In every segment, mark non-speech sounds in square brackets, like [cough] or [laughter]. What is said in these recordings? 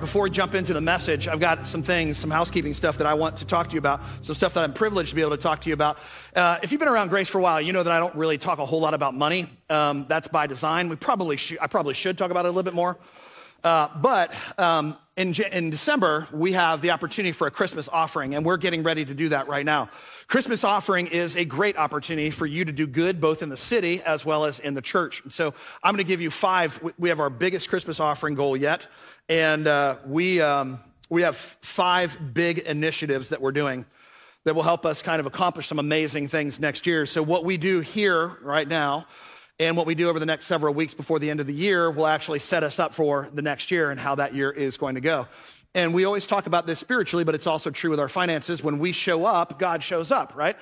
Before we jump into the message, I've got some things, some housekeeping stuff that I want to talk to you about, some stuff that I'm privileged to be able to talk to you about. Uh, if you've been around Grace for a while, you know that I don't really talk a whole lot about money. Um, that's by design. We probably sh- I probably should talk about it a little bit more. Uh, but um, in, in December, we have the opportunity for a Christmas offering, and we're getting ready to do that right now. Christmas offering is a great opportunity for you to do good both in the city as well as in the church. And so I'm going to give you five. We have our biggest Christmas offering goal yet, and uh, we, um, we have five big initiatives that we're doing that will help us kind of accomplish some amazing things next year. So, what we do here right now and what we do over the next several weeks before the end of the year will actually set us up for the next year and how that year is going to go. And we always talk about this spiritually, but it's also true with our finances. When we show up, God shows up, right?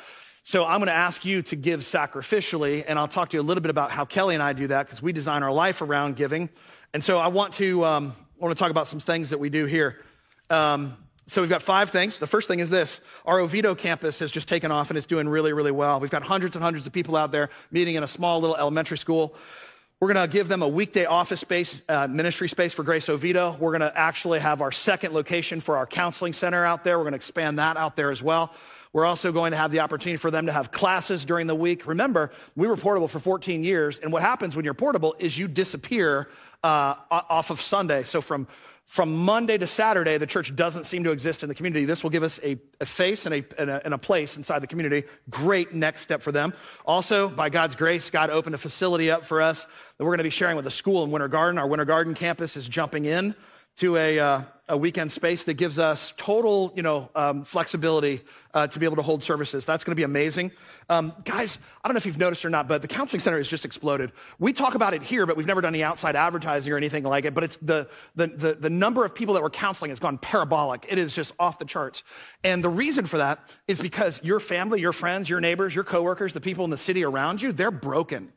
So I'm going to ask you to give sacrificially, and I'll talk to you a little bit about how Kelly and I do that because we design our life around giving. And so I want to, um, I want to talk about some things that we do here. Um, so we've got five things. The first thing is this. Our Oviedo campus has just taken off and it's doing really, really well. We've got hundreds and hundreds of people out there meeting in a small little elementary school. We're going to give them a weekday office space, uh, ministry space for Grace Oviedo. We're going to actually have our second location for our counseling center out there. We're going to expand that out there as well. We're also going to have the opportunity for them to have classes during the week. Remember, we were portable for 14 years, and what happens when you're portable is you disappear uh, off of Sunday. So from from Monday to Saturday, the church doesn't seem to exist in the community. This will give us a, a face and a, and a, and a place inside the community. Great next step for them. Also, by God's grace, God opened a facility up for us that we're going to be sharing with a school in Winter Garden. Our Winter Garden campus is jumping in to a, uh, a weekend space that gives us total, you know, um, flexibility uh, to be able to hold services. That's going to be amazing. Um, guys, I don't know if you've noticed or not, but the counseling center has just exploded. We talk about it here, but we've never done any outside advertising or anything like it. But it's the, the, the, the number of people that we're counseling has gone parabolic. It is just off the charts. And the reason for that is because your family, your friends, your neighbors, your coworkers, the people in the city around you, they're broken.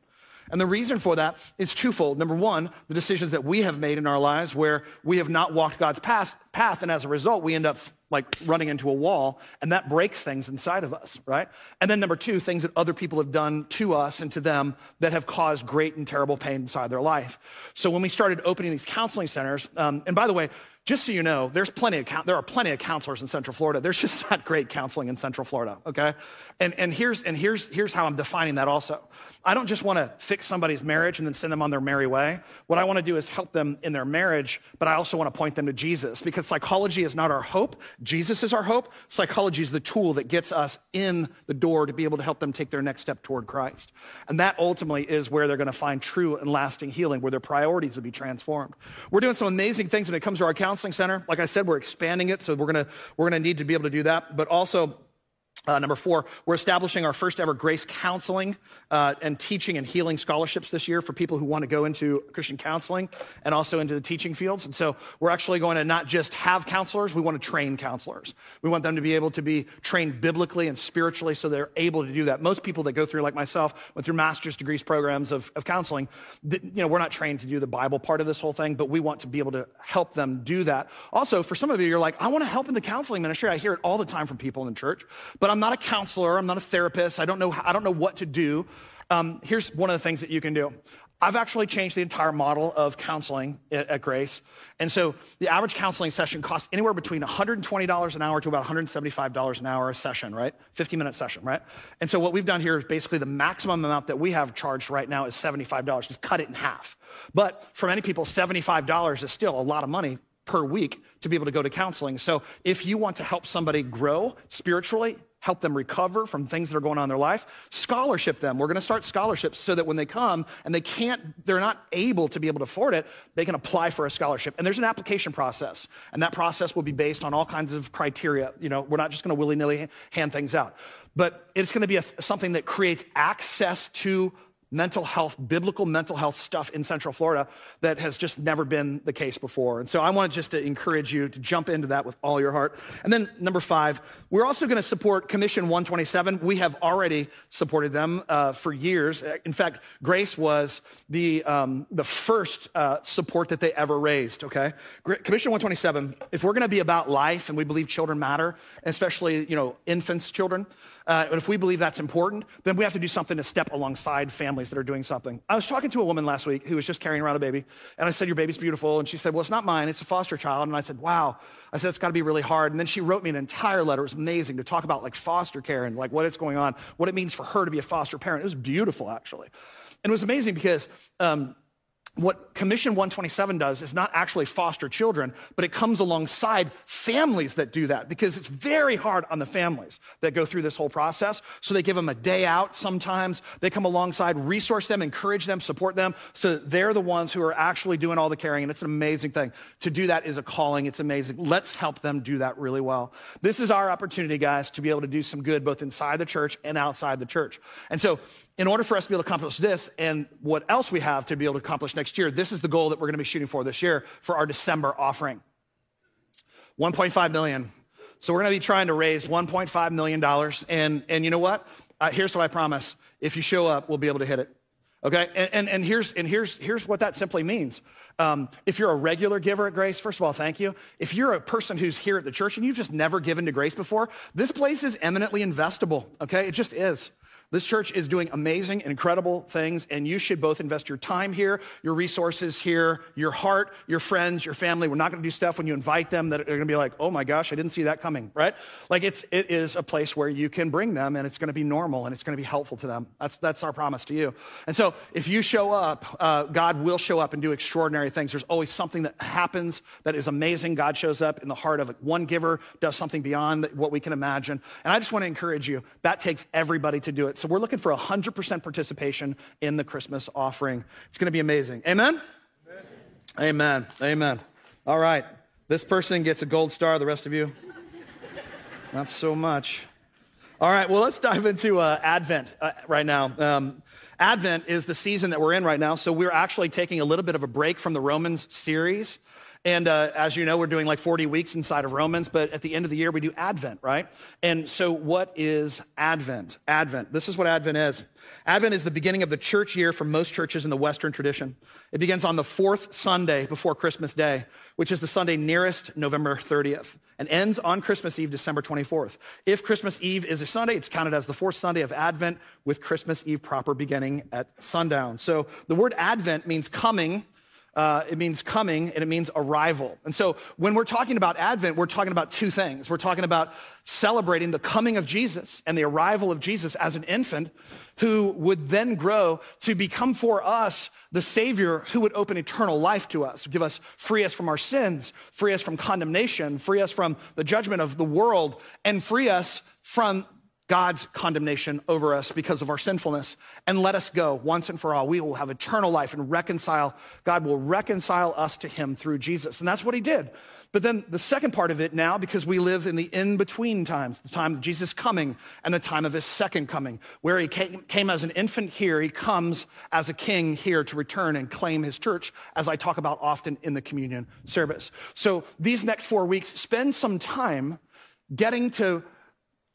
And the reason for that is twofold. Number one, the decisions that we have made in our lives where we have not walked God's path, path and as a result, we end up like running into a wall, and that breaks things inside of us, right? And then number two, things that other people have done to us and to them that have caused great and terrible pain inside their life. So when we started opening these counseling centers, um, and by the way, just so you know, there's plenty of there are plenty of counselors in Central Florida. There's just not great counseling in Central Florida, okay? And and here's and here's here's how I'm defining that also. I don't just want to fix somebody's marriage and then send them on their merry way. What I want to do is help them in their marriage, but I also want to point them to Jesus because psychology is not our hope. Jesus is our hope. Psychology is the tool that gets us in the door to be able to help them take their next step toward Christ. And that ultimately is where they're going to find true and lasting healing, where their priorities will be transformed. We're doing some amazing things when it comes to our counseling center. Like I said, we're expanding it, so we're to we're to need to be able to do that, but also uh, number four, we're establishing our first ever grace counseling uh, and teaching and healing scholarships this year for people who want to go into Christian counseling and also into the teaching fields. And so we're actually going to not just have counselors, we want to train counselors. We want them to be able to be trained biblically and spiritually so they're able to do that. Most people that go through, like myself, went through master's degrees programs of, of counseling. you know, we're not trained to do the Bible part of this whole thing, but we want to be able to help them do that. Also, for some of you, you're like, I want to help in the counseling ministry. I hear it all the time from people in the church, but I'm I'm not a counselor. I'm not a therapist. I don't know, I don't know what to do. Um, here's one of the things that you can do. I've actually changed the entire model of counseling at, at, Grace. And so the average counseling session costs anywhere between $120 an hour to about $175 an hour a session, right? 50 minute session, right? And so what we've done here is basically the maximum amount that we have charged right now is $75. We've cut it in half. But for many people, $75 is still a lot of money per week to be able to go to counseling. So if you want to help somebody grow spiritually, help them recover from things that are going on in their life, scholarship them. We're going to start scholarships so that when they come and they can't, they're not able to be able to afford it, they can apply for a scholarship. And there's an application process. And that process will be based on all kinds of criteria. You know, we're not just going to willy nilly hand things out. But it's going to be a, something that creates access to mental health, biblical mental health stuff in Central Florida that has just never been the case before. And so I want just to encourage you to jump into that with all your heart. And then number five, we're also going to support Commission 127. We have already supported them uh, for years. In fact, Grace was the, um, the first uh, support that they ever raised, okay? Commission 127, if we're going to be about life and we believe children matter, especially, you know, infants, children, uh, and if we believe that's important, then we have to do something to step alongside families families that are doing something. I was talking to a woman last week who was just carrying around a baby, and I said, Your baby's beautiful. And she said, Well, it's not mine, it's a foster child. And I said, Wow. I said, It's got to be really hard. And then she wrote me an entire letter. It was amazing to talk about like foster care and like what it's going on, what it means for her to be a foster parent. It was beautiful, actually. And it was amazing because um, what Commission 127 does is not actually foster children, but it comes alongside families that do that because it's very hard on the families that go through this whole process. So they give them a day out sometimes. They come alongside, resource them, encourage them, support them. So they're the ones who are actually doing all the caring. And it's an amazing thing. To do that is a calling. It's amazing. Let's help them do that really well. This is our opportunity, guys, to be able to do some good both inside the church and outside the church. And so in order for us to be able to accomplish this and what else we have to be able to accomplish next year, this is the goal that we're going to be shooting for this year for our December offering 1.5 million. So we're going to be trying to raise 1.5 million dollars. And, and you know what? Uh, here's what I promise. If you show up, we'll be able to hit it. Okay? And, and, and, here's, and here's, here's what that simply means. Um, if you're a regular giver at Grace, first of all, thank you. If you're a person who's here at the church and you've just never given to Grace before, this place is eminently investable. Okay? It just is. This church is doing amazing, incredible things, and you should both invest your time here, your resources here, your heart, your friends, your family. We're not going to do stuff when you invite them that are going to be like, oh my gosh, I didn't see that coming, right? Like it's, it is a place where you can bring them and it's going to be normal and it's going to be helpful to them. That's, that's our promise to you. And so if you show up, uh, God will show up and do extraordinary things. There's always something that happens that is amazing. God shows up in the heart of it. One giver does something beyond what we can imagine. And I just want to encourage you, that takes everybody to do it. So we're looking for 100% participation in the Christmas offering. It's going to be amazing. Amen? Amen. Amen. Amen. All right. This person gets a gold star, the rest of you, not so much. All right, well, let's dive into uh, Advent uh, right now. Um, Advent is the season that we're in right now, so we're actually taking a little bit of a break from the Romans series. And uh, as you know, we're doing like 40 weeks inside of Romans, but at the end of the year, we do Advent, right? And so, what is Advent? Advent. This is what Advent is. Advent is the beginning of the church year for most churches in the Western tradition. It begins on the fourth Sunday before Christmas Day, which is the Sunday nearest November 30th, and ends on Christmas Eve, December 24th. If Christmas Eve is a Sunday, it's counted as the fourth Sunday of Advent, with Christmas Eve proper beginning at sundown. So the word Advent means coming uh, it means coming and it means arrival. And so when we're talking about Advent, we're talking about two things. We're talking about celebrating the coming of Jesus and the arrival of Jesus as an infant who would then grow to become for us the Savior who would open eternal life to us, give us, free us from our sins, free us from condemnation, free us from the judgment of the world, and free us from God's condemnation over us because of our sinfulness and let us go once and for all. We will have eternal life and reconcile. God will reconcile us to Him through Jesus. And that's what He did. But then the second part of it now, because we live in the in between times, the time of Jesus coming and the time of His second coming, where He came, came as an infant here, He comes as a king here to return and claim His church, as I talk about often in the communion service. So these next four weeks, spend some time getting to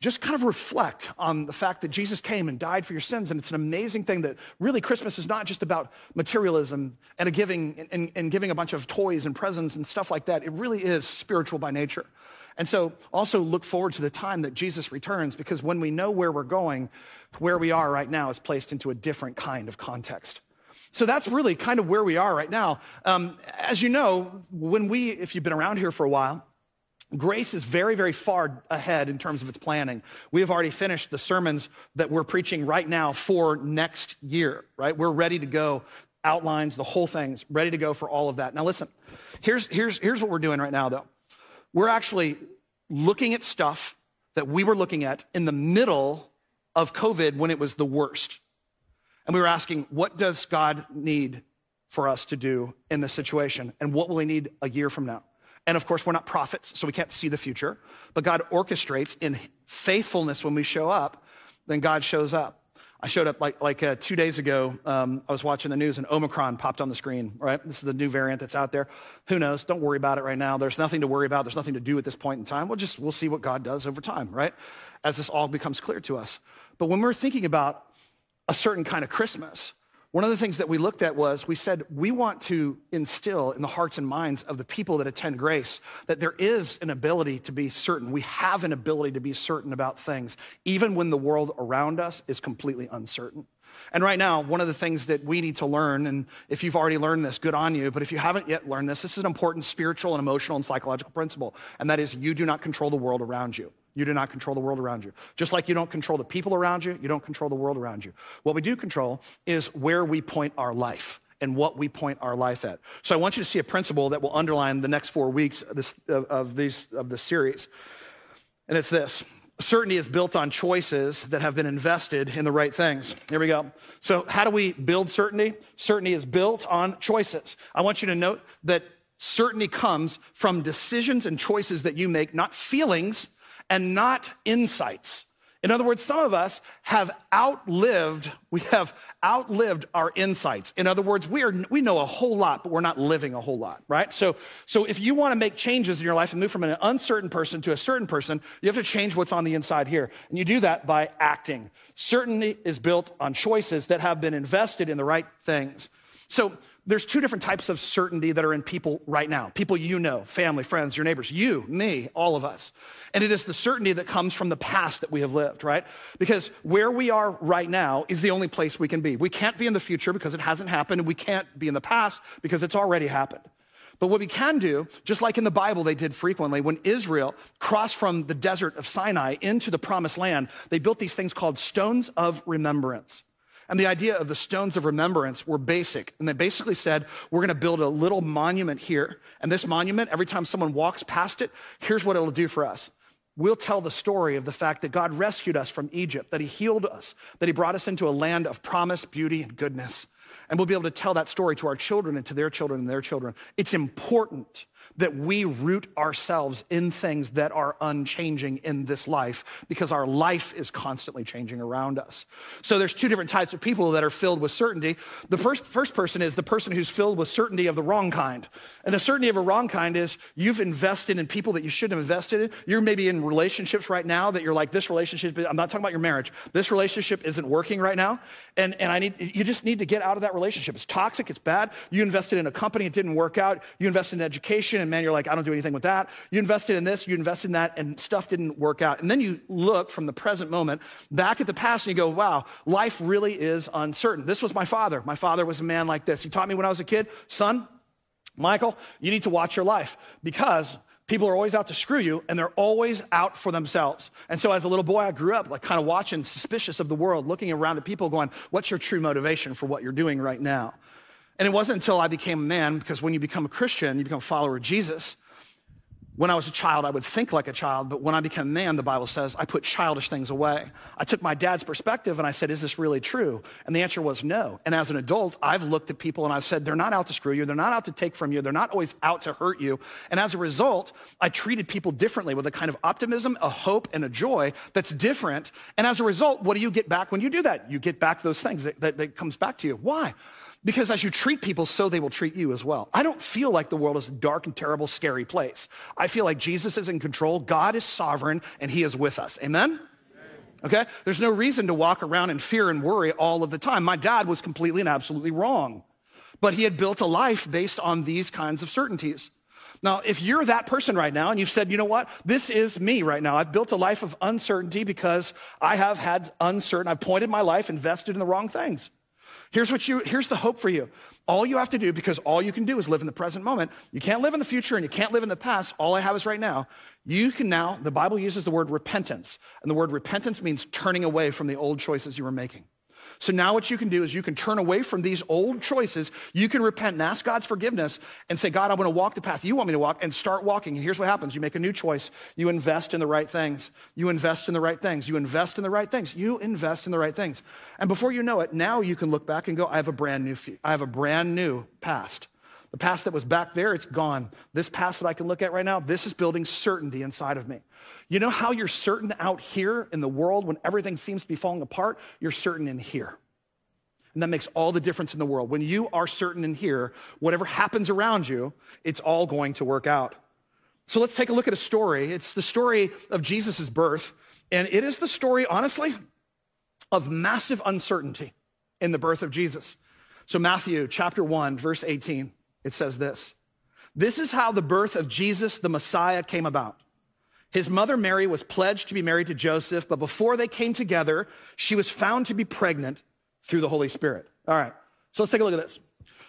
just kind of reflect on the fact that Jesus came and died for your sins. And it's an amazing thing that really Christmas is not just about materialism and a giving and, and, giving a bunch of toys and presents and stuff like that. It really is spiritual by nature. And so also look forward to the time that Jesus returns because when we know where we're going, where we are right now is placed into a different kind of context. So that's really kind of where we are right now. Um, as you know, when we, if you've been around here for a while, Grace is very, very far ahead in terms of its planning. We have already finished the sermons that we're preaching right now for next year, right? We're ready to go. Outlines, the whole thing's ready to go for all of that. Now, listen, here's, here's, here's what we're doing right now, though. We're actually looking at stuff that we were looking at in the middle of COVID when it was the worst. And we were asking, what does God need for us to do in this situation? And what will He need a year from now? And of course, we're not prophets, so we can't see the future. But God orchestrates in faithfulness when we show up, then God shows up. I showed up like, like uh, two days ago. Um, I was watching the news and Omicron popped on the screen, right? This is the new variant that's out there. Who knows? Don't worry about it right now. There's nothing to worry about. There's nothing to do at this point in time. We'll just, we'll see what God does over time, right? As this all becomes clear to us. But when we're thinking about a certain kind of Christmas, one of the things that we looked at was we said we want to instill in the hearts and minds of the people that attend grace that there is an ability to be certain. We have an ability to be certain about things, even when the world around us is completely uncertain. And right now, one of the things that we need to learn, and if you've already learned this, good on you, but if you haven't yet learned this, this is an important spiritual and emotional and psychological principle, and that is you do not control the world around you. You do not control the world around you. Just like you don't control the people around you, you don't control the world around you. What we do control is where we point our life and what we point our life at. So I want you to see a principle that will underline the next four weeks of this, of, of these, of this series. And it's this certainty is built on choices that have been invested in the right things. Here we go. So, how do we build certainty? Certainty is built on choices. I want you to note that certainty comes from decisions and choices that you make, not feelings and not insights. In other words, some of us have outlived, we have outlived our insights. In other words, we, are, we know a whole lot, but we're not living a whole lot, right? So, so if you want to make changes in your life and move from an uncertain person to a certain person, you have to change what's on the inside here. And you do that by acting. Certainty is built on choices that have been invested in the right things. So there's two different types of certainty that are in people right now. People you know, family, friends, your neighbors, you, me, all of us. And it is the certainty that comes from the past that we have lived, right? Because where we are right now is the only place we can be. We can't be in the future because it hasn't happened, and we can't be in the past because it's already happened. But what we can do, just like in the Bible they did frequently, when Israel crossed from the desert of Sinai into the promised land, they built these things called stones of remembrance. And the idea of the stones of remembrance were basic. And they basically said, we're going to build a little monument here. And this monument, every time someone walks past it, here's what it'll do for us. We'll tell the story of the fact that God rescued us from Egypt, that He healed us, that He brought us into a land of promise, beauty, and goodness. And we'll be able to tell that story to our children and to their children and their children. It's important that we root ourselves in things that are unchanging in this life because our life is constantly changing around us. So there's two different types of people that are filled with certainty. The first, first person is the person who's filled with certainty of the wrong kind. And the certainty of a wrong kind is you've invested in people that you shouldn't have invested in. You're maybe in relationships right now that you're like, this relationship, I'm not talking about your marriage. This relationship isn't working right now. And, and I need, you just need to get out of that relationship. It's toxic. It's bad. You invested in a company. It didn't work out. You invested in education and man, you're like, I don't do anything with that. You invested in this, you invested in that, and stuff didn't work out. And then you look from the present moment back at the past and you go, wow, life really is uncertain. This was my father. My father was a man like this. He taught me when I was a kid, son, Michael, you need to watch your life because people are always out to screw you and they're always out for themselves. And so as a little boy, I grew up like kind of watching, suspicious of the world, looking around at people going, what's your true motivation for what you're doing right now? And it wasn't until I became a man, because when you become a Christian, you become a follower of Jesus, when I was a child, I would think like a child, but when I became a man, the Bible says, I put childish things away. I took my dad's perspective and I said, Is this really true? And the answer was no. And as an adult, I've looked at people and I've said, They're not out to screw you. They're not out to take from you. They're not always out to hurt you. And as a result, I treated people differently with a kind of optimism, a hope, and a joy that's different. And as a result, what do you get back when you do that? You get back those things that, that, that comes back to you. Why? Because as you treat people, so they will treat you as well. I don't feel like the world is a dark and terrible, scary place. I feel like Jesus is in control, God is sovereign, and He is with us. Amen? Okay? There's no reason to walk around in fear and worry all of the time. My dad was completely and absolutely wrong, but he had built a life based on these kinds of certainties. Now, if you're that person right now and you've said, you know what, this is me right now. I've built a life of uncertainty because I have had uncertain, I've pointed my life, invested in the wrong things. Here's what you, here's the hope for you. All you have to do, because all you can do is live in the present moment. You can't live in the future and you can't live in the past. All I have is right now. You can now, the Bible uses the word repentance. And the word repentance means turning away from the old choices you were making. So now what you can do is you can turn away from these old choices. You can repent and ask God's forgiveness and say, God, I want to walk the path you want me to walk and start walking. And here's what happens. You make a new choice. You invest in the right things. You invest in the right things. You invest in the right things. You invest in the right things. And before you know it, now you can look back and go, I have a brand new, I have a brand new past. The past that was back there, it's gone. This past that I can look at right now, this is building certainty inside of me. You know how you're certain out here in the world when everything seems to be falling apart? You're certain in here. And that makes all the difference in the world. When you are certain in here, whatever happens around you, it's all going to work out. So let's take a look at a story. It's the story of Jesus' birth. And it is the story, honestly, of massive uncertainty in the birth of Jesus. So, Matthew chapter 1, verse 18, it says this This is how the birth of Jesus, the Messiah, came about. His mother Mary was pledged to be married to Joseph, but before they came together, she was found to be pregnant through the Holy Spirit. All right, so let's take a look at this.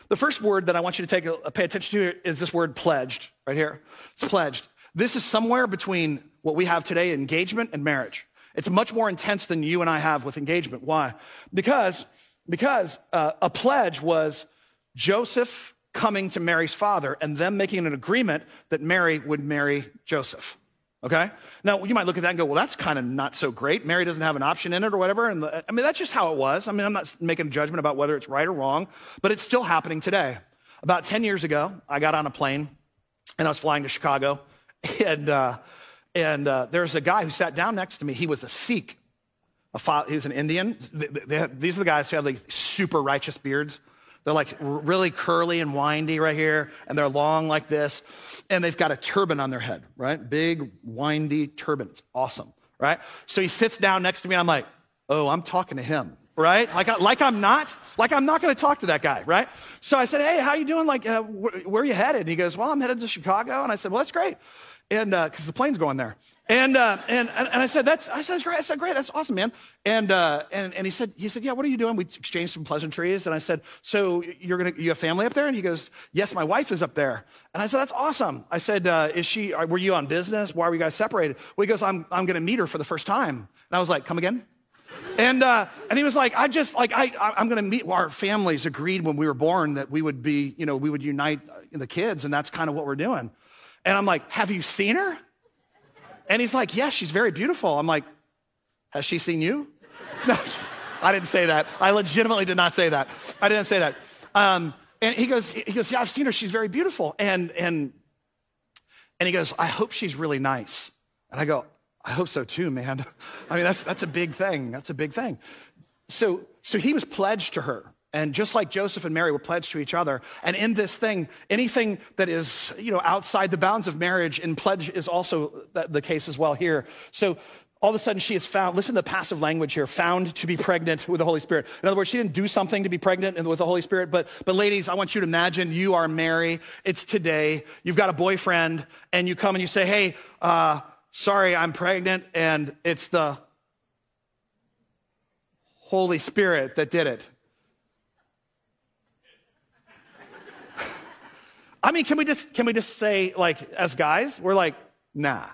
The first word that I want you to take a, pay attention to is this word pledged, right here. It's pledged. This is somewhere between what we have today, engagement and marriage. It's much more intense than you and I have with engagement. Why? Because, because uh, a pledge was Joseph coming to Mary's father and them making an agreement that Mary would marry Joseph. Okay? Now, you might look at that and go, well, that's kind of not so great. Mary doesn't have an option in it or whatever. And the, I mean, that's just how it was. I mean, I'm not making a judgment about whether it's right or wrong, but it's still happening today. About 10 years ago, I got on a plane and I was flying to Chicago. [laughs] And, uh, and uh, there's a guy who sat down next to me. He was a Sikh. A he was an Indian. They, they these are the guys who have like super righteous beards. They're like really curly and windy right here, and they're long like this. And they've got a turban on their head, right? Big, windy turban. It's awesome, right? So he sits down next to me, and I'm like, oh, I'm talking to him, right? Like, I, like I'm not, like I'm not going to talk to that guy, right? So I said, hey, how you doing? Like, uh, wh- where are you headed? And he goes, well, I'm headed to Chicago. And I said, well, that's great and because uh, the plane's going there. And, uh, and, and I said, that's, I said, that's great. I said, great. That's awesome, man. And, uh, and, and he said, he said, yeah, what are you doing? We exchanged some pleasantries. And I said, so you're going to, you have family up there? And he goes, yes, my wife is up there. And I said, that's awesome. I said, uh, is she, were you on business? Why were you guys separated? Well, he goes, I'm, I'm going to meet her for the first time. And I was like, come again? And, uh, and he was like, I just, like, I, I'm to meet, our families agreed when we were born that we would be, you know, we would unite the kids. And that's kind of what we're doing. And I'm like, Have you seen her? And he's like, Yes, she's very beautiful. I'm like, Has she seen you? [laughs] No, I didn't say that. I legitimately did not say that. I didn't say that. Um, and he goes, he goes, yeah, I've seen her. She's very beautiful. And, and, and he goes, I hope she's really nice. And I go, I hope so too, man. [laughs] I mean, that's, that's a big thing. That's a big thing. So, so he was pledged to her. And just like Joseph and Mary were pledged to each other, and in this thing, anything that is, you know, outside the bounds of marriage in pledge is also the case as well here. So all of a sudden she is found, listen to the passive language here, found to be pregnant with the Holy Spirit. In other words, she didn't do something to be pregnant with the Holy Spirit, but, but ladies, I want you to imagine you are Mary. It's today. You've got a boyfriend and you come and you say, Hey, uh, sorry, I'm pregnant. And it's the Holy Spirit that did it. I mean, can we just, can we just say, like, as guys, we're like, nah.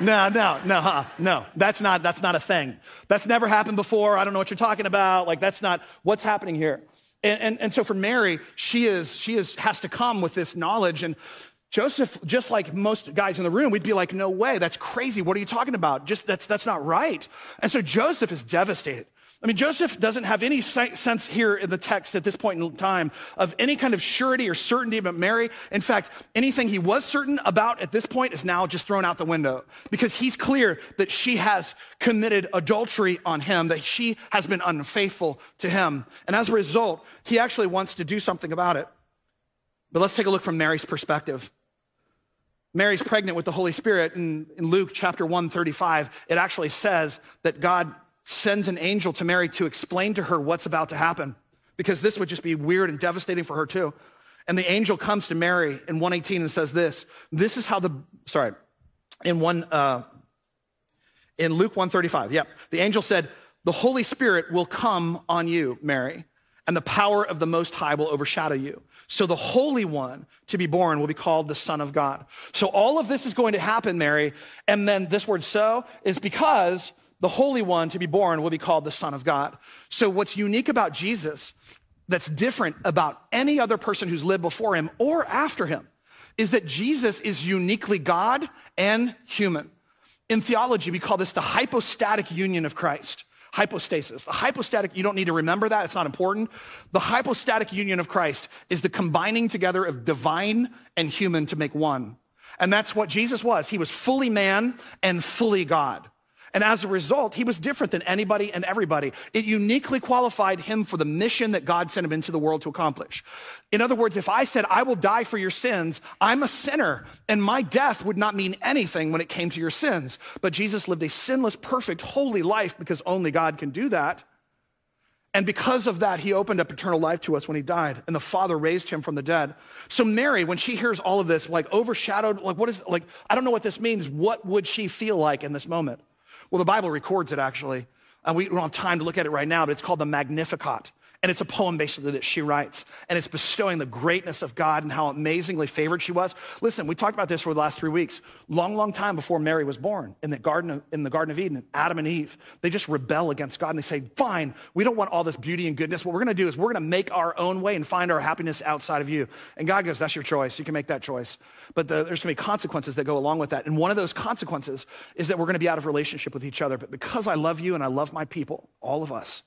No, no, no, huh, no. That's not, that's not a thing. That's never happened before. I don't know what you're talking about. Like, that's not what's happening here. And, and, and so for Mary, she is, she is, has to come with this knowledge. And Joseph, just like most guys in the room, we'd be like, no way, that's crazy. What are you talking about? Just that's, that's not right. And so Joseph is devastated. I mean, Joseph doesn't have any sense here in the text at this point in time of any kind of surety or certainty about Mary. In fact, anything he was certain about at this point is now just thrown out the window because he's clear that she has committed adultery on him, that she has been unfaithful to him. And as a result, he actually wants to do something about it. But let's take a look from Mary's perspective. Mary's pregnant with the Holy Spirit. In, in Luke chapter 135, it actually says that God sends an angel to Mary to explain to her what's about to happen because this would just be weird and devastating for her too. And the angel comes to Mary in 118 and says this, this is how the, sorry, in one, uh, in Luke 135, yep. The angel said, the Holy Spirit will come on you, Mary, and the power of the Most High will overshadow you. So the Holy One to be born will be called the Son of God. So all of this is going to happen, Mary. And then this word so is because the Holy One to be born will be called the Son of God. So, what's unique about Jesus that's different about any other person who's lived before him or after him is that Jesus is uniquely God and human. In theology, we call this the hypostatic union of Christ. Hypostasis. The hypostatic, you don't need to remember that, it's not important. The hypostatic union of Christ is the combining together of divine and human to make one. And that's what Jesus was. He was fully man and fully God. And as a result, he was different than anybody and everybody. It uniquely qualified him for the mission that God sent him into the world to accomplish. In other words, if I said, I will die for your sins, I'm a sinner, and my death would not mean anything when it came to your sins. But Jesus lived a sinless, perfect, holy life because only God can do that. And because of that, he opened up eternal life to us when he died, and the Father raised him from the dead. So Mary, when she hears all of this, like overshadowed, like what is, like, I don't know what this means. What would she feel like in this moment? Well, the Bible records it actually. And we don't have time to look at it right now, but it's called the Magnificat. And it's a poem basically that she writes. And it's bestowing the greatness of God and how amazingly favored she was. Listen, we talked about this for the last three weeks. Long, long time before Mary was born in the Garden of, in the Garden of Eden, Adam and Eve, they just rebel against God and they say, fine, we don't want all this beauty and goodness. What we're going to do is we're going to make our own way and find our happiness outside of you. And God goes, that's your choice. You can make that choice. But the, there's going to be consequences that go along with that. And one of those consequences is that we're going to be out of relationship with each other. But because I love you and I love my people, all of us,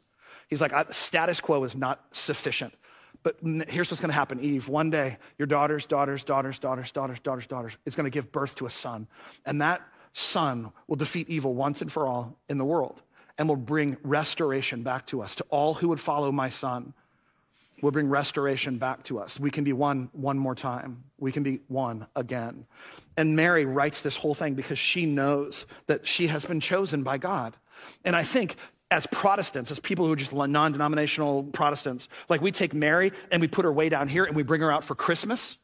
He's like, status quo is not sufficient. But here's what's going to happen, Eve. One day, your daughters, daughters, daughters, daughters, daughters, daughters, daughters is going to give birth to a son. And that son will defeat evil once and for all in the world and will bring restoration back to us. To all who would follow my son, will bring restoration back to us. We can be one one more time. We can be one again. And Mary writes this whole thing because she knows that she has been chosen by God. And I think as Protestants, as people who are just non denominational Protestants, like we take Mary and we put her way down here and we bring her out for Christmas,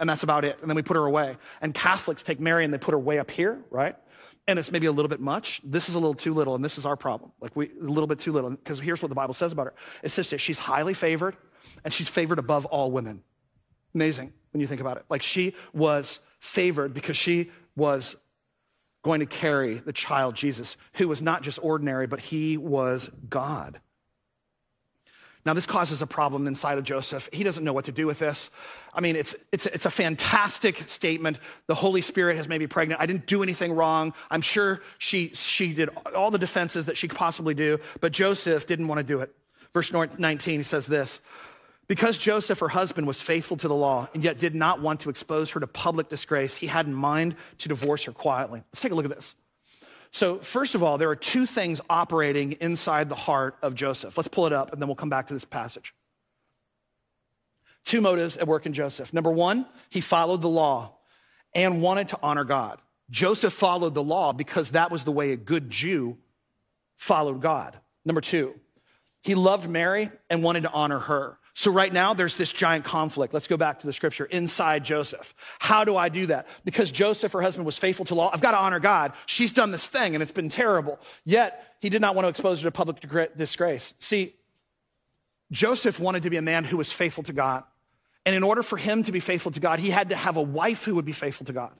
and that's about it. And then we put her away. And Catholics take Mary and they put her way up here, right? And it's maybe a little bit much. This is a little too little, and this is our problem. Like we, a little bit too little, because here's what the Bible says about her. It says that she's highly favored, and she's favored above all women. Amazing when you think about it. Like she was favored because she was going to carry the child Jesus, who was not just ordinary, but he was God. Now, this causes a problem inside of Joseph. He doesn't know what to do with this. I mean, it's, it's, it's a fantastic statement. The Holy Spirit has made me pregnant. I didn't do anything wrong. I'm sure she, she did all the defenses that she could possibly do, but Joseph didn't want to do it. Verse 19, he says this because Joseph, her husband, was faithful to the law and yet did not want to expose her to public disgrace, he had in mind to divorce her quietly. Let's take a look at this. So, first of all, there are two things operating inside the heart of Joseph. Let's pull it up and then we'll come back to this passage. Two motives at work in Joseph. Number one, he followed the law and wanted to honor God. Joseph followed the law because that was the way a good Jew followed God. Number two, he loved Mary and wanted to honor her. So right now there's this giant conflict. Let's go back to the scripture inside Joseph. How do I do that? Because Joseph, her husband, was faithful to law. I've got to honor God. She's done this thing and it's been terrible. Yet he did not want to expose her to public disgrace. See, Joseph wanted to be a man who was faithful to God. And in order for him to be faithful to God, he had to have a wife who would be faithful to God.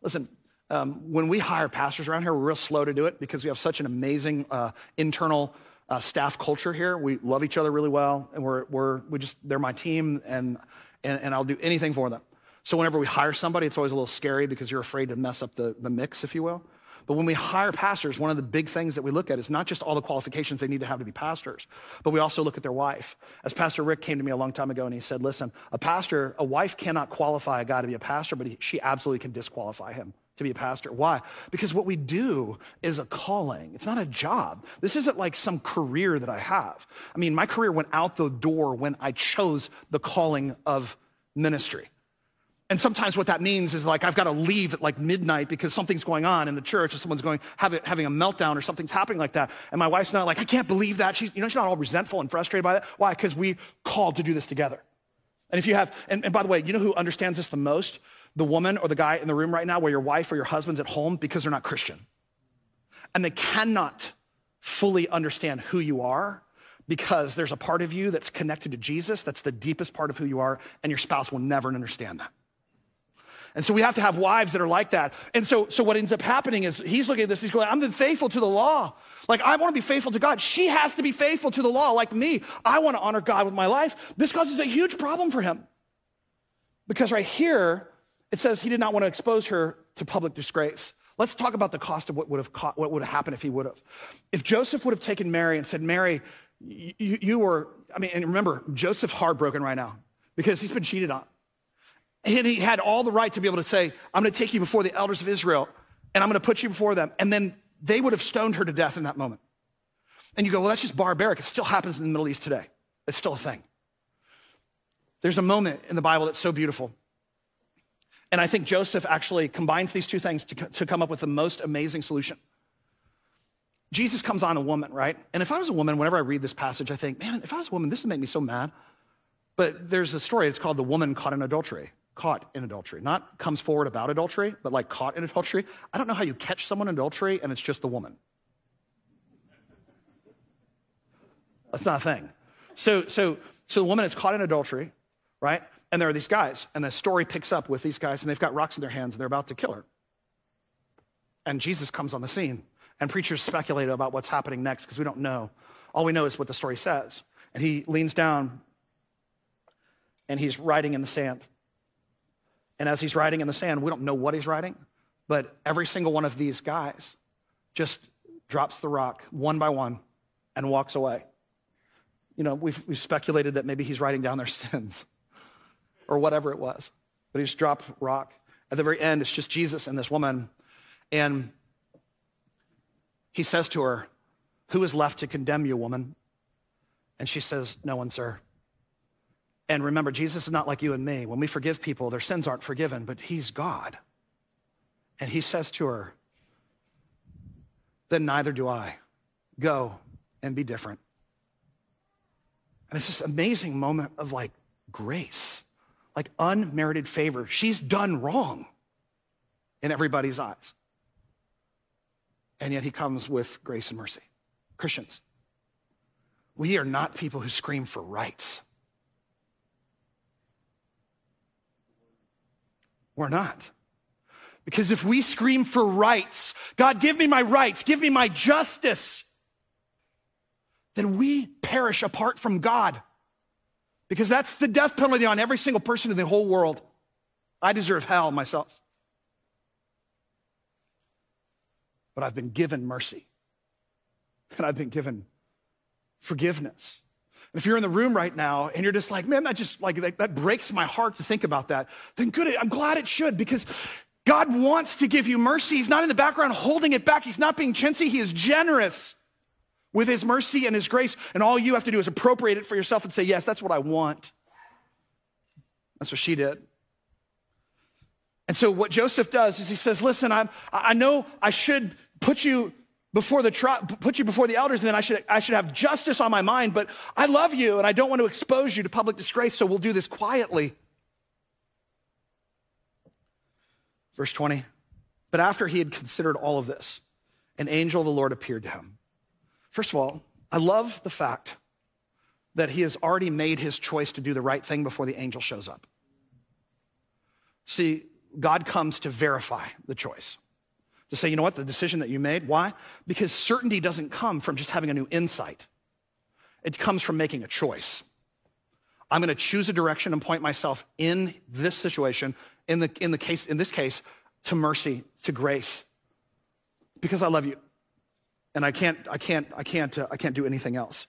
Listen, um, when we hire pastors around here, we're real slow to do it because we have such an amazing uh, internal uh, staff culture here. We love each other really well, and we're, we're we just they're my team, and, and and I'll do anything for them. So whenever we hire somebody, it's always a little scary because you're afraid to mess up the, the mix, if you will. But when we hire pastors, one of the big things that we look at is not just all the qualifications they need to have to be pastors, but we also look at their wife. As Pastor Rick came to me a long time ago and he said, Listen, a pastor, a wife cannot qualify a guy to be a pastor, but he, she absolutely can disqualify him to be a pastor. Why? Because what we do is a calling. It's not a job. This isn't like some career that I have. I mean, my career went out the door when I chose the calling of ministry. And sometimes what that means is like I've got to leave at like midnight because something's going on in the church or someone's going having, having a meltdown or something's happening like that. And my wife's not like, I can't believe that. She's, you know, she's not all resentful and frustrated by that. Why? Because we called to do this together. And if you have, and, and by the way, you know who understands this the most? The woman or the guy in the room right now where your wife or your husband's at home because they're not Christian. And they cannot fully understand who you are because there's a part of you that's connected to Jesus, that's the deepest part of who you are, and your spouse will never understand that. And so we have to have wives that are like that. And so, so what ends up happening is he's looking at this, he's going, I'm faithful to the law. Like, I want to be faithful to God. She has to be faithful to the law, like me. I want to honor God with my life. This causes a huge problem for him. Because right here, it says he did not want to expose her to public disgrace. Let's talk about the cost of what would have, caught, what would have happened if he would have. If Joseph would have taken Mary and said, Mary, you, you were, I mean, and remember, Joseph's heartbroken right now because he's been cheated on. And he had all the right to be able to say, I'm going to take you before the elders of Israel and I'm going to put you before them. And then they would have stoned her to death in that moment. And you go, well, that's just barbaric. It still happens in the Middle East today. It's still a thing. There's a moment in the Bible that's so beautiful. And I think Joseph actually combines these two things to, to come up with the most amazing solution. Jesus comes on a woman, right? And if I was a woman, whenever I read this passage, I think, man, if I was a woman, this would make me so mad. But there's a story, it's called The Woman Caught in Adultery. Caught in adultery. Not comes forward about adultery, but like caught in adultery. I don't know how you catch someone in adultery and it's just the woman. That's not a thing. So, so, so the woman is caught in adultery, right? And there are these guys, and the story picks up with these guys, and they've got rocks in their hands, and they're about to kill her. And Jesus comes on the scene, and preachers speculate about what's happening next because we don't know. All we know is what the story says. And he leans down, and he's writing in the sand. And as he's writing in the sand, we don't know what he's writing, but every single one of these guys just drops the rock one by one and walks away. You know, we've, we've speculated that maybe he's writing down their [laughs] sins or whatever it was, but he just dropped rock. At the very end, it's just Jesus and this woman. And he says to her, Who is left to condemn you, woman? And she says, No one, sir. And remember, Jesus is not like you and me. When we forgive people, their sins aren't forgiven, but he's God. And he says to her, Then neither do I. Go and be different. And it's this amazing moment of like grace, like unmerited favor. She's done wrong in everybody's eyes. And yet he comes with grace and mercy. Christians, we are not people who scream for rights. We're not. Because if we scream for rights, God, give me my rights, give me my justice, then we perish apart from God. Because that's the death penalty on every single person in the whole world. I deserve hell myself. But I've been given mercy. And I've been given forgiveness. And if you're in the room right now and you're just like, man, that just like that, that breaks my heart to think about that, then good. I'm glad it should because God wants to give you mercy. He's not in the background holding it back. He's not being chintzy. He is generous with his mercy and his grace. And all you have to do is appropriate it for yourself and say, yes, that's what I want. That's what she did. And so what Joseph does is he says, listen, I'm, I know I should put you before the tri- put you before the elders, and then I should, I should have justice on my mind, but I love you and I don't want to expose you to public disgrace, so we'll do this quietly. Verse 20. But after he had considered all of this, an angel of the Lord appeared to him. First of all, I love the fact that he has already made his choice to do the right thing before the angel shows up. See, God comes to verify the choice to say, you know what, the decision that you made. Why? Because certainty doesn't come from just having a new insight, it comes from making a choice. I'm going to choose a direction and point myself in this situation, in, the, in, the case, in this case, to mercy, to grace, because I love you. And I can't, I can't, I can't, uh, I can't do anything else.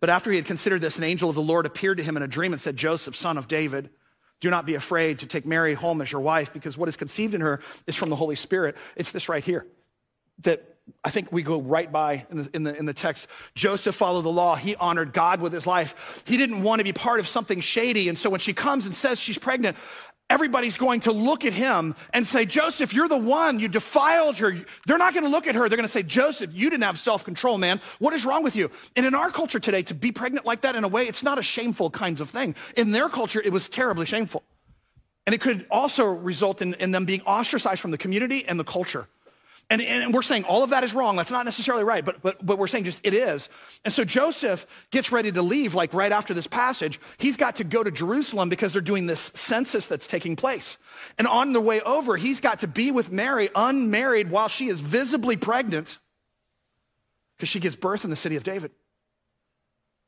But after he had considered this, an angel of the Lord appeared to him in a dream and said, Joseph, son of David, do not be afraid to take Mary home as your wife because what is conceived in her is from the Holy Spirit. It's this right here that I think we go right by in the, in the, in the text. Joseph followed the law. He honored God with his life. He didn't want to be part of something shady. And so when she comes and says she's pregnant, everybody's going to look at him and say, Joseph, you're the one. You defiled her. They're not going to look at her. They're going to say, Joseph, you didn't have self control, man. What is wrong with you? And in our culture today, to be pregnant like that in a way, it's not a shameful kinds of thing. In their culture, it was terribly shameful. And it could also result in, in them being ostracized from the community and the culture. And, and, we're saying all of that is wrong. That's not necessarily right, but, but, but we're saying just it is. And so Joseph gets ready to leave, like right after this passage. He's got to go to Jerusalem because they're doing this census that's taking place. And on the way over, he's got to be with Mary unmarried while she is visibly pregnant because she gives birth in the city of David.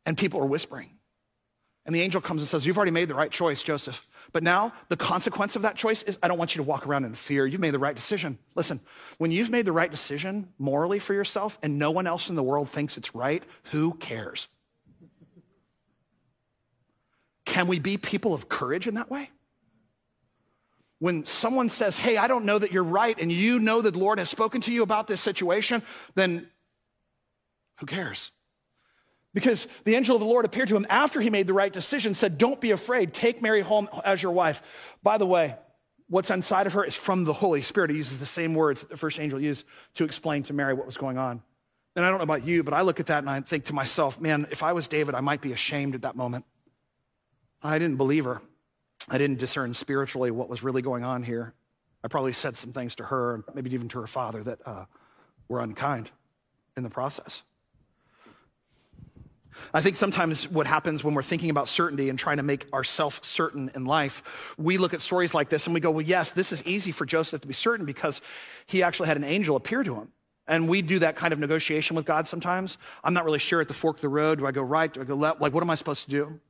And people are whispering. And the angel comes and says, You've already made the right choice, Joseph. But now the consequence of that choice is I don't want you to walk around in fear. You've made the right decision. Listen, when you've made the right decision morally for yourself and no one else in the world thinks it's right, who cares? Can we be people of courage in that way? When someone says, Hey, I don't know that you're right, and you know that the Lord has spoken to you about this situation, then who cares? Because the angel of the Lord appeared to him after he made the right decision, said, Don't be afraid, take Mary home as your wife. By the way, what's inside of her is from the Holy Spirit. He uses the same words that the first angel used to explain to Mary what was going on. And I don't know about you, but I look at that and I think to myself, man, if I was David, I might be ashamed at that moment. I didn't believe her. I didn't discern spiritually what was really going on here. I probably said some things to her, maybe even to her father, that uh, were unkind in the process. I think sometimes what happens when we're thinking about certainty and trying to make ourselves certain in life, we look at stories like this and we go, well, yes, this is easy for Joseph to be certain because he actually had an angel appear to him. And we do that kind of negotiation with God sometimes. I'm not really sure at the fork of the road. Do I go right? Do I go left? Like, what am I supposed to do?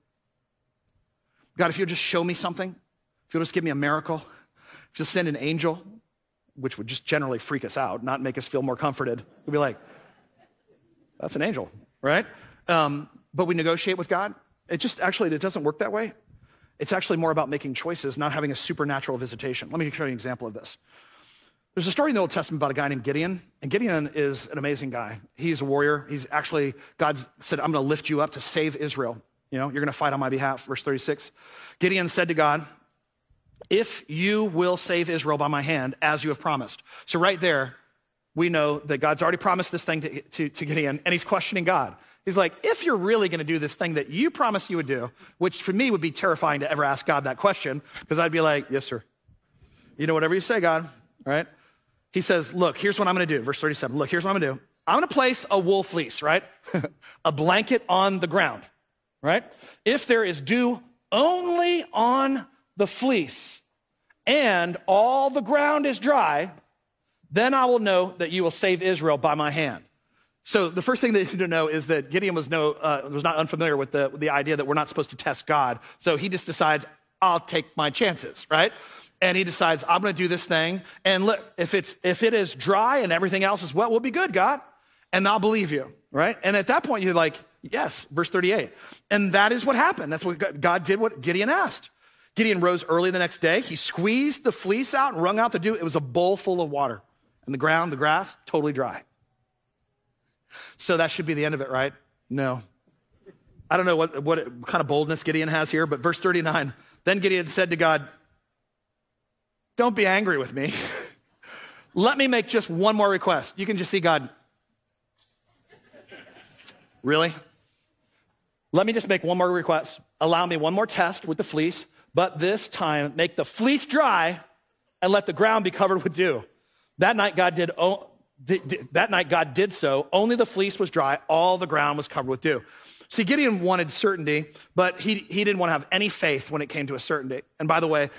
God, if you'll just show me something, if you'll just give me a miracle, if you'll send an angel, which would just generally freak us out, not make us feel more comforted, we'd be like, that's an angel, right? Um, but we negotiate with God. It just actually, it doesn't work that way. It's actually more about making choices, not having a supernatural visitation. Let me show you an example of this. There's a story in the Old Testament about a guy named Gideon, and Gideon is an amazing guy. He's a warrior. He's actually, God said, I'm going to lift you up to save Israel. You know, you're going to fight on my behalf. Verse 36. Gideon said to God, If you will save Israel by my hand, as you have promised. So, right there, we know that God's already promised this thing to, to, to Gideon, and he's questioning God. He's like, if you're really going to do this thing that you promised you would do, which for me would be terrifying to ever ask God that question, because I'd be like, yes, sir. You know, whatever you say, God, right? He says, look, here's what I'm going to do. Verse 37. Look, here's what I'm going to do. I'm going to place a wool fleece, right? [laughs] a blanket on the ground, right? If there is dew only on the fleece and all the ground is dry, then I will know that you will save Israel by my hand. So the first thing you need to know is that Gideon was, no, uh, was not unfamiliar with the, with the idea that we're not supposed to test God. So he just decides, I'll take my chances, right? And he decides, I'm going to do this thing. And look, if, it's, if it is dry and everything else is wet, we'll be good, God. And I'll believe you, right? And at that point, you're like, yes, verse 38. And that is what happened. That's what God did what Gideon asked. Gideon rose early the next day. He squeezed the fleece out and wrung out the dew. It was a bowl full of water. And the ground, the grass, totally dry. So that should be the end of it, right? No. I don't know what, what kind of boldness Gideon has here, but verse 39 then Gideon said to God, Don't be angry with me. [laughs] Let me make just one more request. You can just see God. Really? Let me just make one more request. Allow me one more test with the fleece, but this time make the fleece dry and let the ground be covered with dew. That night, God did that night God did so. Only the fleece was dry, all the ground was covered with dew. See, Gideon wanted certainty, but he, he didn't want to have any faith when it came to a certainty. And by the way,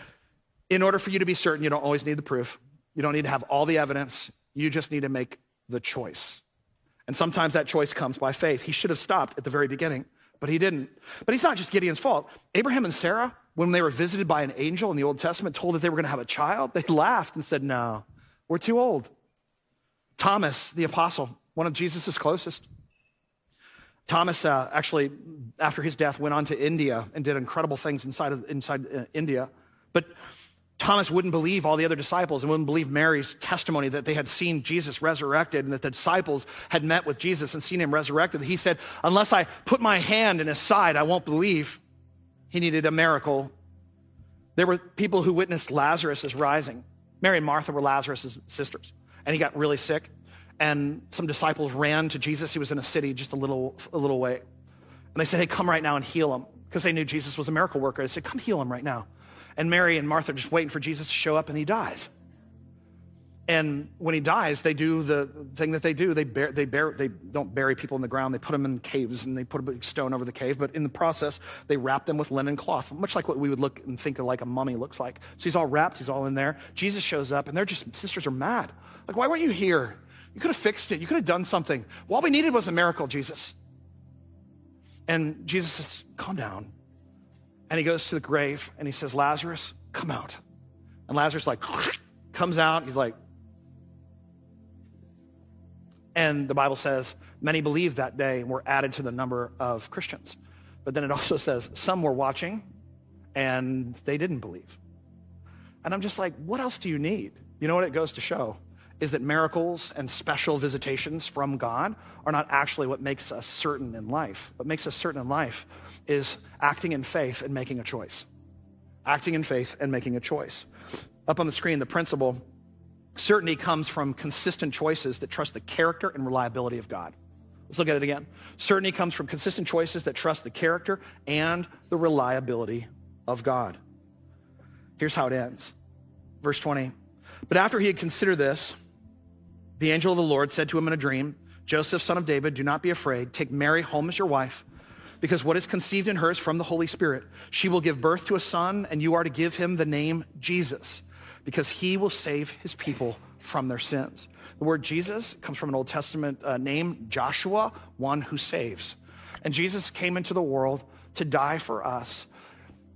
in order for you to be certain, you don't always need the proof. You don't need to have all the evidence. You just need to make the choice. And sometimes that choice comes by faith. He should have stopped at the very beginning, but he didn't. But he's not just Gideon's fault. Abraham and Sarah, when they were visited by an angel in the Old Testament, told that they were going to have a child, they [laughs] laughed and said, No, we're too old. Thomas, the apostle, one of Jesus' closest. Thomas, uh, actually, after his death, went on to India and did incredible things inside, of, inside uh, India. But Thomas wouldn't believe all the other disciples and wouldn't believe Mary's testimony that they had seen Jesus resurrected and that the disciples had met with Jesus and seen him resurrected. He said, Unless I put my hand in his side, I won't believe. He needed a miracle. There were people who witnessed Lazarus' rising. Mary and Martha were Lazarus' sisters and he got really sick. And some disciples ran to Jesus. He was in a city just a little, a little way. And they said, Hey, come right now and heal him. Because they knew Jesus was a miracle worker. They said, Come heal him right now. And Mary and Martha are just waiting for Jesus to show up, and he dies. And when he dies, they do the thing that they do. They, bear, they, bear, they don't bury people in the ground. They put them in caves and they put a big stone over the cave. But in the process, they wrap them with linen cloth, much like what we would look and think of like a mummy looks like. So he's all wrapped. He's all in there. Jesus shows up and they're just, sisters are mad. Like, why weren't you here? You could have fixed it. You could have done something. All we needed was a miracle, Jesus. And Jesus says, calm down. And he goes to the grave and he says, Lazarus, come out. And Lazarus like comes out. He's like, and the Bible says many believed that day and were added to the number of Christians. But then it [laughs] also says some were watching and they didn't believe. And I'm just like, what else do you need? You know what it goes to show? Is that miracles and special visitations from God are not actually what makes us certain in life. What makes us certain in life is acting in faith and making a choice. Acting in faith and making a choice. Up on the screen, the principle Certainty comes from consistent choices that trust the character and reliability of God. Let's look at it again. Certainty comes from consistent choices that trust the character and the reliability of God. Here's how it ends. Verse 20. But after he had considered this, the angel of the Lord said to him in a dream, Joseph, son of David, do not be afraid. Take Mary home as your wife because what is conceived in her is from the Holy Spirit. She will give birth to a son, and you are to give him the name Jesus, because he will save his people from their sins. The word Jesus comes from an Old Testament uh, name, Joshua, one who saves. And Jesus came into the world to die for us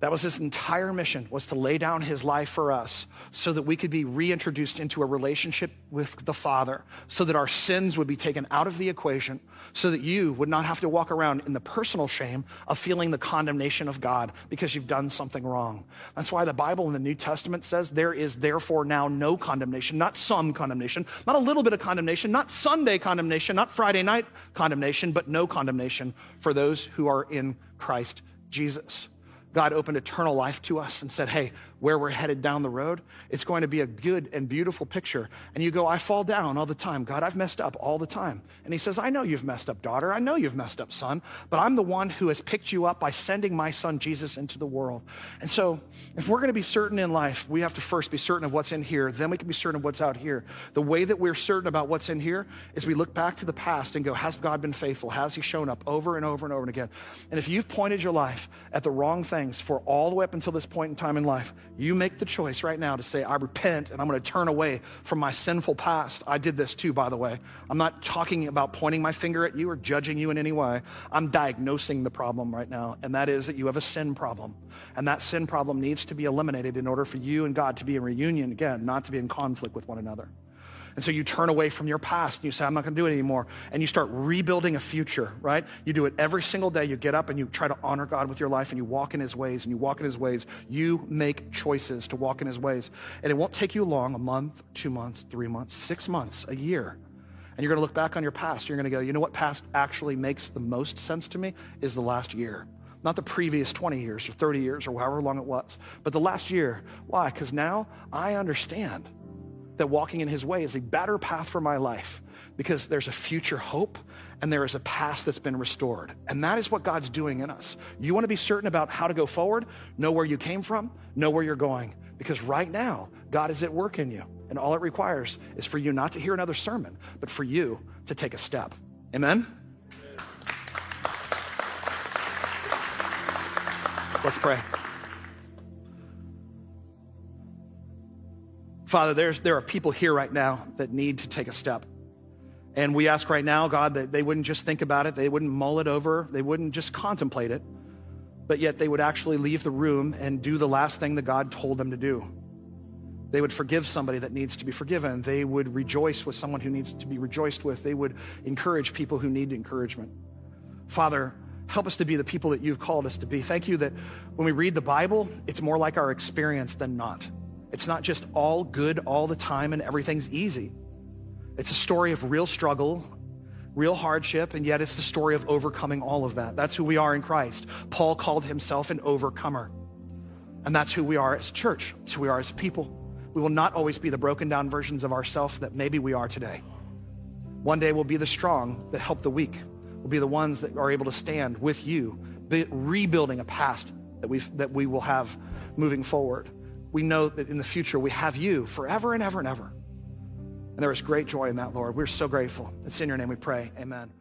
that was his entire mission was to lay down his life for us so that we could be reintroduced into a relationship with the Father, so that our sins would be taken out of the equation, so that you would not have to walk around in the personal shame of feeling the condemnation of God because you've done something wrong. That's why the Bible in the New Testament says there is therefore now no condemnation, not some condemnation, not a little bit of condemnation, not Sunday condemnation, not Friday night condemnation, but no condemnation for those who are in Christ Jesus. God opened eternal life to us and said, Hey, where we're headed down the road, it's going to be a good and beautiful picture. And you go, I fall down all the time. God, I've messed up all the time. And he says, I know you've messed up, daughter. I know you've messed up, son. But I'm the one who has picked you up by sending my son Jesus into the world. And so, if we're going to be certain in life, we have to first be certain of what's in here. Then we can be certain of what's out here. The way that we're certain about what's in here is we look back to the past and go, Has God been faithful? Has he shown up over and over and over and again? And if you've pointed your life at the wrong things for all the way up until this point in time in life, you make the choice right now to say, I repent and I'm going to turn away from my sinful past. I did this too, by the way. I'm not talking about pointing my finger at you or judging you in any way. I'm diagnosing the problem right now, and that is that you have a sin problem. And that sin problem needs to be eliminated in order for you and God to be in reunion again, not to be in conflict with one another. And so you turn away from your past and you say, I'm not going to do it anymore. And you start rebuilding a future, right? You do it every single day. You get up and you try to honor God with your life and you walk in his ways and you walk in his ways. You make choices to walk in his ways. And it won't take you long a month, two months, three months, six months, a year. And you're going to look back on your past. You're going to go, you know what past actually makes the most sense to me is the last year not the previous 20 years or 30 years or however long it was, but the last year. Why? Because now I understand that walking in his way is a better path for my life because there's a future hope and there is a past that's been restored. And that is what God's doing in us. You want to be certain about how to go forward, know where you came from, know where you're going. Because right now, God is at work in you. And all it requires is for you not to hear another sermon, but for you to take a step. Amen? Let's pray. Father, there's, there are people here right now that need to take a step. And we ask right now, God, that they wouldn't just think about it, they wouldn't mull it over, they wouldn't just contemplate it, but yet they would actually leave the room and do the last thing that God told them to do. They would forgive somebody that needs to be forgiven. They would rejoice with someone who needs to be rejoiced with. They would encourage people who need encouragement. Father, help us to be the people that you've called us to be. Thank you that when we read the Bible, it's more like our experience than not. It's not just all good all the time and everything's easy. It's a story of real struggle, real hardship, and yet it's the story of overcoming all of that. That's who we are in Christ. Paul called himself an overcomer. And that's who we are as church. It's who we are as people. We will not always be the broken down versions of ourselves that maybe we are today. One day we'll be the strong that help the weak. We'll be the ones that are able to stand with you, rebuilding a past that, we that we will have moving forward we know that in the future we have you forever and ever and ever. And there is great joy in that, Lord. We're so grateful. It's in your name we pray. Amen.